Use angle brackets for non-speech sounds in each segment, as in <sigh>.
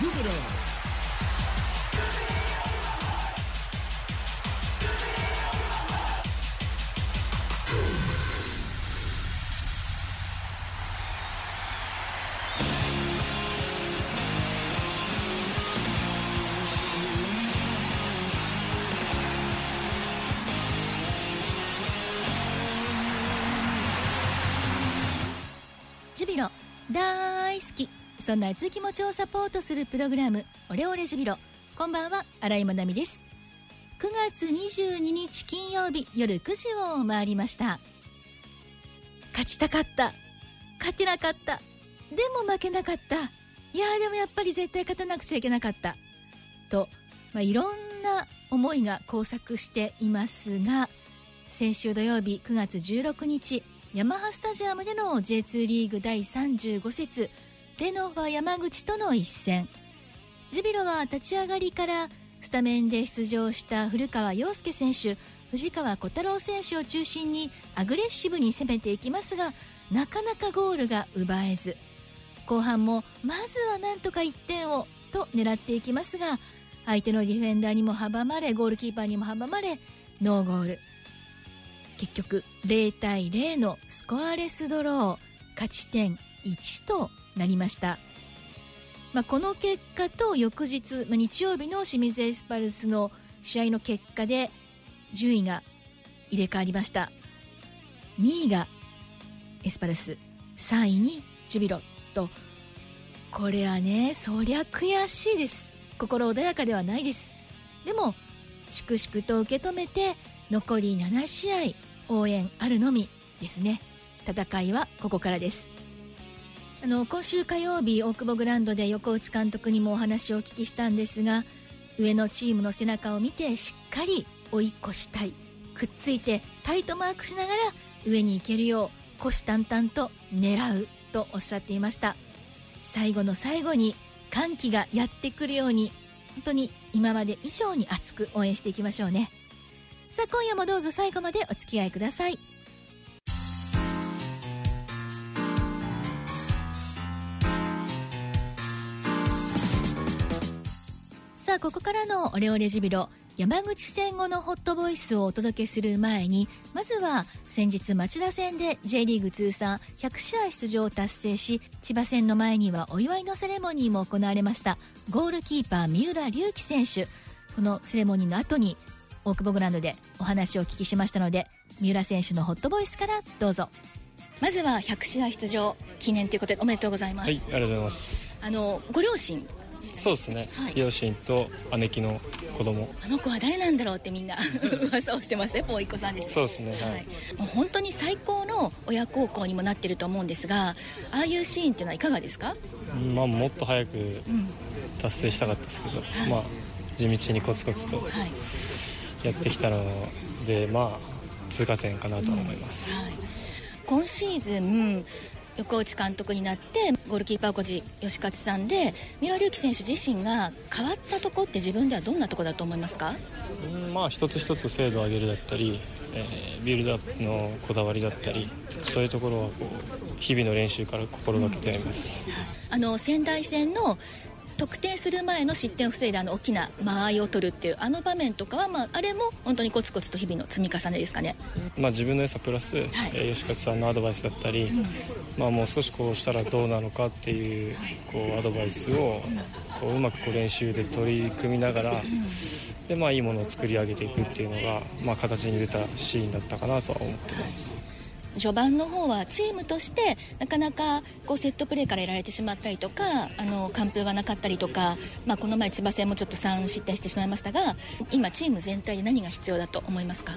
Jupiter. ジュビロ大好きそんな熱い気持ちをサポートするプログラムオレオレジュビロ。こんばんは新井まなみです。9月22日金曜日夜9時を回りました。勝ちたかった。勝てなかった。でも負けなかった。いやでもやっぱり絶対勝たなくちゃいけなかった。と、まあ、いろんな思いが交錯していますが先週土曜日9月16日ヤマハスタジアムでの J2 リーグ第35節レノファ山口との一戦。ジュビロは立ち上がりからスタメンで出場した古川陽介選手藤川小太郎選手を中心にアグレッシブに攻めていきますがなかなかゴールが奪えず。後半もまずはなんとか1点をと狙っていきますが相手のディフェンダーにも阻まれゴールキーパーにも阻まれノーゴール。結局0対0のスコアレスドロー。勝ち点1となりました、まあ、この結果と翌日、まあ、日曜日の清水エスパルスの試合の結果で順位が入れ替わりました。2位がエスパルス3位にジュビロと。これはねそりゃ悔しいです。心穏やかではないです。でも粛々と受け止めて残り7試合応援あるのみですね。戦いはここからです。あの今週火曜日大久保グランドで横内監督にもお話をお聞きしたんですが上のチームの背中を見てしっかり追い越したい。くっついてタイトマークしながら上に行けるよう虎視眈々と狙うとおっしゃっていました。最後の最後に歓喜がやってくるように本当に今まで以上に熱く応援していきましょうね。さあ今夜もどうぞ最後までお付き合いください。さあここからのオレオレジュビロ山口戦後のホットボイスをお届けする前にまずは先日町田戦で J リーグ通算100試合出場を達成し千葉戦の前にはお祝いのセレモニーも行われましたゴールキーパー三浦龍樹選手。このセレモニーの後に大久保グラウンドでお話をお聞きしましたので三浦選手のホットボイスからどうぞ。まずは100試合出場記念ということでおめでとうございます、はい、ありがとうございます。あのご両親そうですね。はい両親と姉貴の子供。あの子は誰なんだろうってみんな噂をしてましたよ、もう一個さんです。そうですね。はい。はい、もう本当に最高の親孝行にもなってると思うんですが、ああいうシーンっていうのはいかがですか？まあもっと早くうん、達成したかったですけど、まあ地道にコツコツとはい、やってきたので、まあ通過点かなとは思います。はい。今シーズン横内監督になってゴールキーパーコジ吉勝さんで三浦龍樹選手自身が変わったとこって自分ではどんなとこだと思いますか？うんまあ一つ一つ精度を上げるだったり、えービルドアップのこだわりだったり、そういうところはこう日々の練習から心がけてあります。あの仙台戦の得点する前の失点を防いだあの大きな間合いを取るっていうあの場面とかは、まあ、あれも本当にコツコツと日々の積み重ねですかね。まあ自分の良さプラス、えー吉勝さんのアドバイスだったり、まあもう少しこうしたらどうなのかっていうこうアドバイスをこううまくこう練習で取り組みながら、でまあいいものを作り上げていくっていうのがまあ形に出たシーンだったかなとは思ってます。序盤の方はチームとしてなかなかこうセットプレーからやられてしまったりとかあの完封がなかったりとか、まあ、この前千葉戦もちょっと3失点してしまいましたが今チーム全体で何が必要だと思いますか、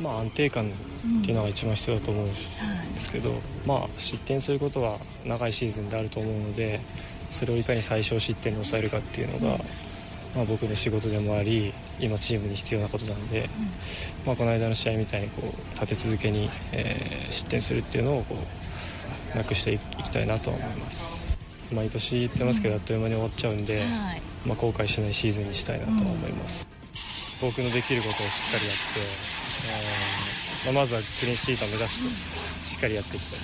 まあ安定感っていうのが一番必要だと思うんですけど、まあ失点することは長いシーズンであると思うので、それをいかに最小失点に抑えるかっていうのが。まあ、僕の仕事でもあり今チームに必要なことなんで、まあ、この間の試合みたいにこう立て続けに、えー失点するっていうのをこうなくしていきたいなとは思います。毎年言ってますけど、あっという間に終わっちゃうんで、はい。まあ、後悔しないシーズンにしたいなとは思います、僕のできることをしっかりやって、えーまあ、まずはクリーンシート目指してしっかりやっていきたい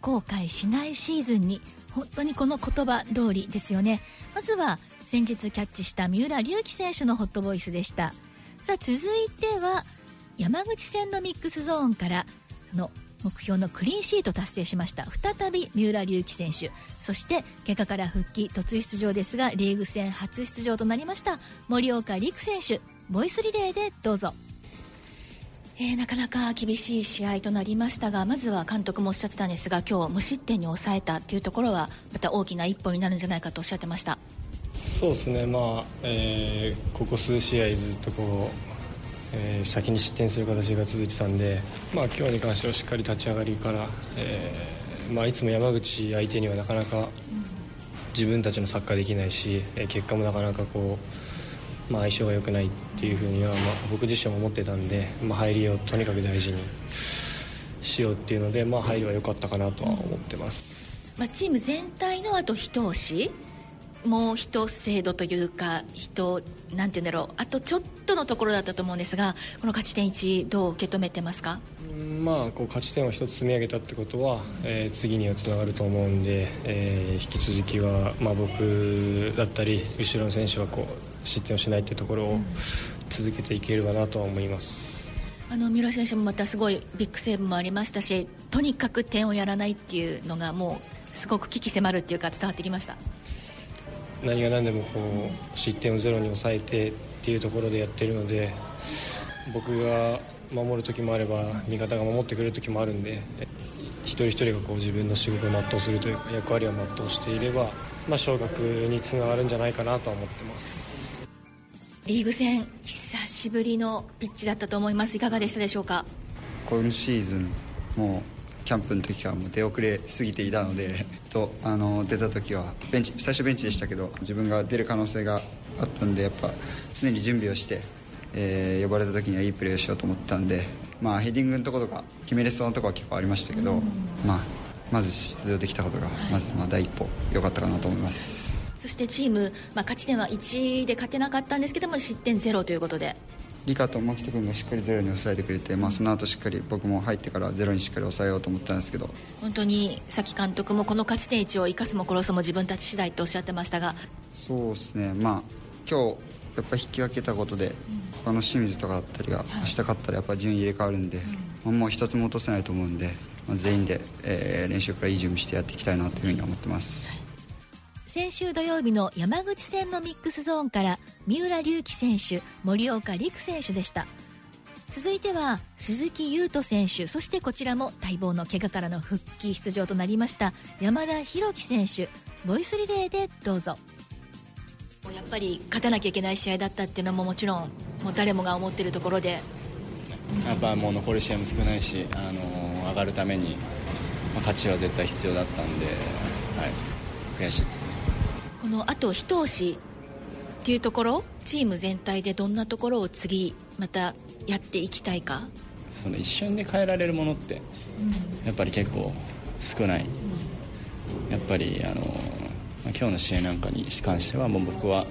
後悔しないシーズンに本当にこの言葉通りです。よねまずは先日キャッチした三浦龍輝選手のホットボイスでした。さあ続いては山口戦のミックスゾーンからその目標のクリーンシート達成しました。再び三浦龍輝選手。そして怪我から復帰突出場ですがリーグ戦初出場となりました。森岡陸選手。ボイスリレーでどうぞ。えー、なかなか厳しい試合となりましたがまずは監督もおっしゃってたんですが今日無失点に抑えたというところはまた大きな一歩になるんじゃないかとおっしゃってました。そうですね、まあえー、ここ数試合ずっとこうえー、先に失点する形が続いてたんで、まあ、今日に関してはしっかり立ち上がりから、えーまあ、いつも山口相手にはなかなか自分たちのサッカーできないし、えー、結果もなかなかこう、まあ、相性が良くないっていうふうには、まあ、僕自身も思ってたんで、まあ、入りをとにかく大事にしようっていうので、まあ、入りは良かったかなとは思ってます。まあ、チーム全体のあと一押し？もう一制度というか人なんて言うんだろう。あとちょっとのところだったと思うんですがこの勝ち点1どう受け止めてますか？まあ、こう勝ち点を1つ積み上げたってことは、えー、次にはつながると思うんで、えー、引き続きは、まあ、僕だったり後ろの選手はこう失点をしないというところを続けていければなとは思います。あの三浦選手もまたすごいビッグセーブもありましたしとにかく点をやらないっていうのがもうすごく危機迫るっていうか伝わってきました。何が何でもこう失点をゼロに抑えてっていうところでやってるので僕が守る時もあれば味方が守ってくれる時もあるんで一人一人がこう自分の仕事を全うするというか役割を全うしていれば、まあ、昇格につながるんじゃないかなと思ってますリーグ戦久しぶりのピッチだったと思います。いかがでしたでしょうか？今シーズンもうキャンプの時からもう出遅れすぎていたので <laughs> とあの出た時はベンチ最初ベンチでしたけど自分が出る可能性があったんでやっぱ常に準備をして、えー、呼ばれた時にはいいプレーをしようと思ったんで、まあ、ヘディングのところとか決めれそうなところは結構ありましたけど、まあ、まず出場できたことがまずまあ第一歩良かったかなと思いますそしてチーム、まあ、勝ち点は1で勝てなかったんですけども失点ゼロということで。理科と牧人君がしっかりゼロに抑えてくれて、まあ、その後しっかり僕も入ってからゼロにしっかり抑えようと思ったんですけど。本当に崎監督もこの勝ち点1を生かすも殺すも自分たち次第とおっしゃってましたが。そうですね。まあ今日やっぱ引き分けたことで、うん、他の清水とかだったりが、はい、明日勝ったらやっぱ順位入れ替わるんで、うん、もう一つも落とせないと思うんで、まあ、全員で、えー、練習からいい準備してやっていきたいなというふうに思ってます。先週土曜日の山口戦のミックスゾーンから三浦龍輝選手森岡陸選手でした。続いては鈴木優斗選手そしてこちらも待望の怪我からの復帰出場となりました山田裕樹選手。ボイスリレーでどうぞ。やっぱり勝たなきゃいけない試合だったっていうのももちろんもう誰もが思ってるところで。やっぱもう残り試合も少ないし、あのー、上がるために、まあ、勝ちは絶対必要だったんで、はい、悔しいですねこのあと一押しっていうところチーム全体でどんなところを次またやっていきたいか？その一瞬で変えられるものって、やっぱり結構少ない、うん、やっぱりあの今日の試合なんかに関してはもう僕は、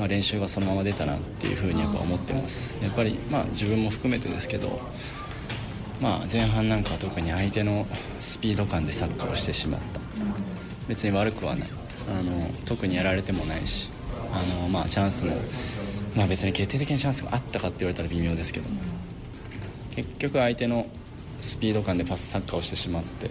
まあ、練習がそのまま出たなっていうふうにやっぱ思ってます。やっぱりまあ自分も含めてですけどまあ前半なんかは特に相手のスピード感でサッカーをしてしまった、別に悪くはないあの特にやられてもないしあの、まあ、チャンスも、まあ、別に決定的にチャンスがあったかって言われたら微妙ですけど結局相手のスピード感でパスサッカーをしてしまって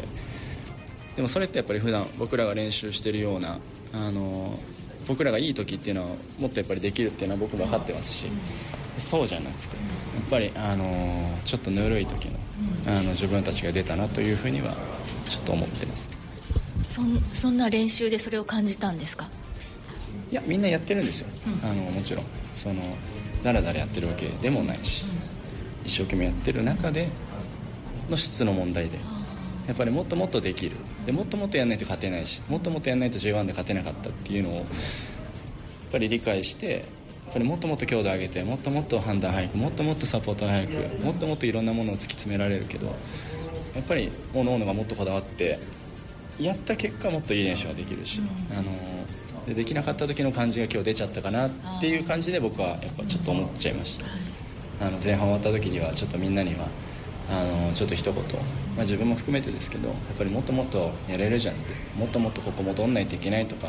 でもそれってやっぱり普段僕らが練習してるようなあの僕らがいい時っていうのはもっとやっぱりできるっていうのは僕も分かってますしそうじゃなくてやっぱりあのちょっとぬるい時のあの自分たちが出たなというふうにはちょっと思ってます、そそんな練習でそれを感じたんですか？いやみんなやってるんですよ、うん、あのもちろん。そのだらだらやってるわけでもないし、うん、一生懸命やってる中での質の問題で。やっぱりもっともっとできる。でもっともっとやらないと勝てないしもっともっとやらないと J1 で勝てなかったっていうのをやっぱり理解してやっぱりもっともっと強度上げてもっともっと判断早くもっともっとサポート早くもっともっといろんなものを突き詰められるけどやっぱり各々がもっとこだわってやった結果もっといい練習ができるし、あのでできなかった時の感じが今日出ちゃったかなっていう感じで僕はやっぱちょっと思っちゃいました。あの前半終わった時にはちょっとみんなにはあのちょっと一言、まあ、自分も含めてですけどやっぱりもっともっとやれるじゃんって。もっともっとここ戻んないといけないとか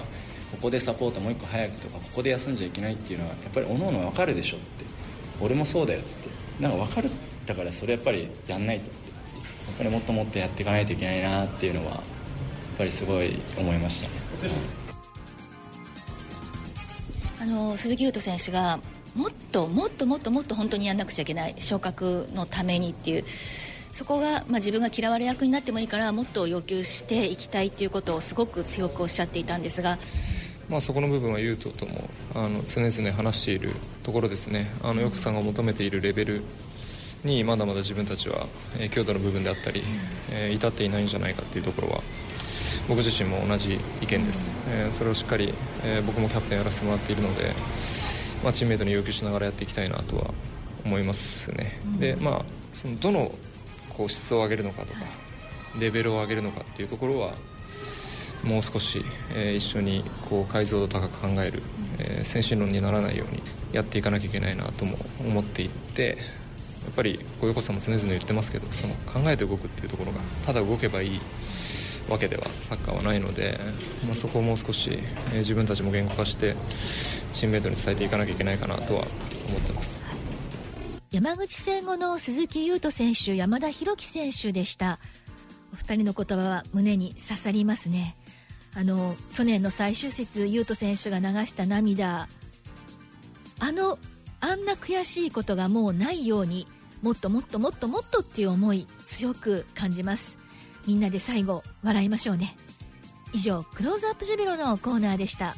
ここでサポートもう一個早くとかここで休んじゃいけないっていうのはやっぱりおのおの分かるでしょって。俺もそうだよっつって。なんか分かる。だからそれやっぱりやんないとって。やっぱりもっともっとやっていかないといけないなっていうのはぱりすごい思いましたあの鈴木優斗選手がもっともっともっともっと本当にやんなくちゃいけない昇格のためにっていうそこが、まあ、自分が嫌われ役になってもいいからもっと要求していきたいっていうことをすごく強くおっしゃっていたんですが。まあ、そこの部分は優斗ともあの常々話しているところですねあのよくさんが求めているレベルにまだまだ自分たちは、えー、強度の部分であったり、えー、至っていないんじゃないかっていうところは僕自身も同じ意見です、えー、それをしっかり、えー、僕もキャプテンやらせてもらっているので、まあ、チームメートに要求しながらやっていきたいなとは思いますね、でまあそのどのこう質を上げるのかとかレベルを上げるのかっていうところはもう少し、えー、一緒にこう解像度高く考える、えー、先進論にならないようにやっていかなきゃいけないなとも思っていってやっぱりご横さんも常々言ってますけどその考えて動くっていうところがただ動けばいいわけではサッカーはないので、まあ、そこをもう少し、えー、自分たちも言語化してチームメートに伝えていかなきゃいけないかなとは思ってます。山口戦後の鈴木優斗選手山田裕樹選手でした。お二人の言葉は胸に刺さりますね。あの去年の最終節優斗選手が流した涙。あのあんな悔しいことがもうないようにもっともっともっともっとっていう思い強く感じます。みんなで最後笑いましょうね。以上クローズアップジュビロのコーナーでした。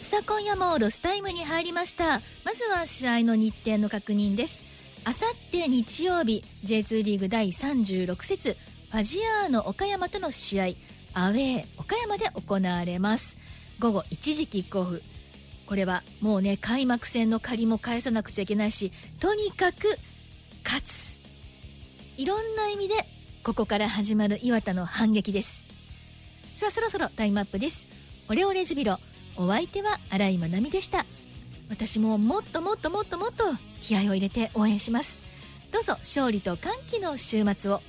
さあ今夜もロスタイムに入りました。まずは試合の日程の確認です。あさって日曜日 J2 リーグ第36節ファジアーノ岡山との試合アウェー岡山で行われます。午後1時キックオフ。これはもうね開幕戦の借りも返さなくちゃいけないしとにかく勝つ。いろんな意味でここから始まる岩田の反撃です。さあそろそろタイムアップです。オレオレジュビロ。お相手は新井まなみでした。私ももっともっともっともっと気合を入れて応援します。どうぞ勝利と歓喜の週末を。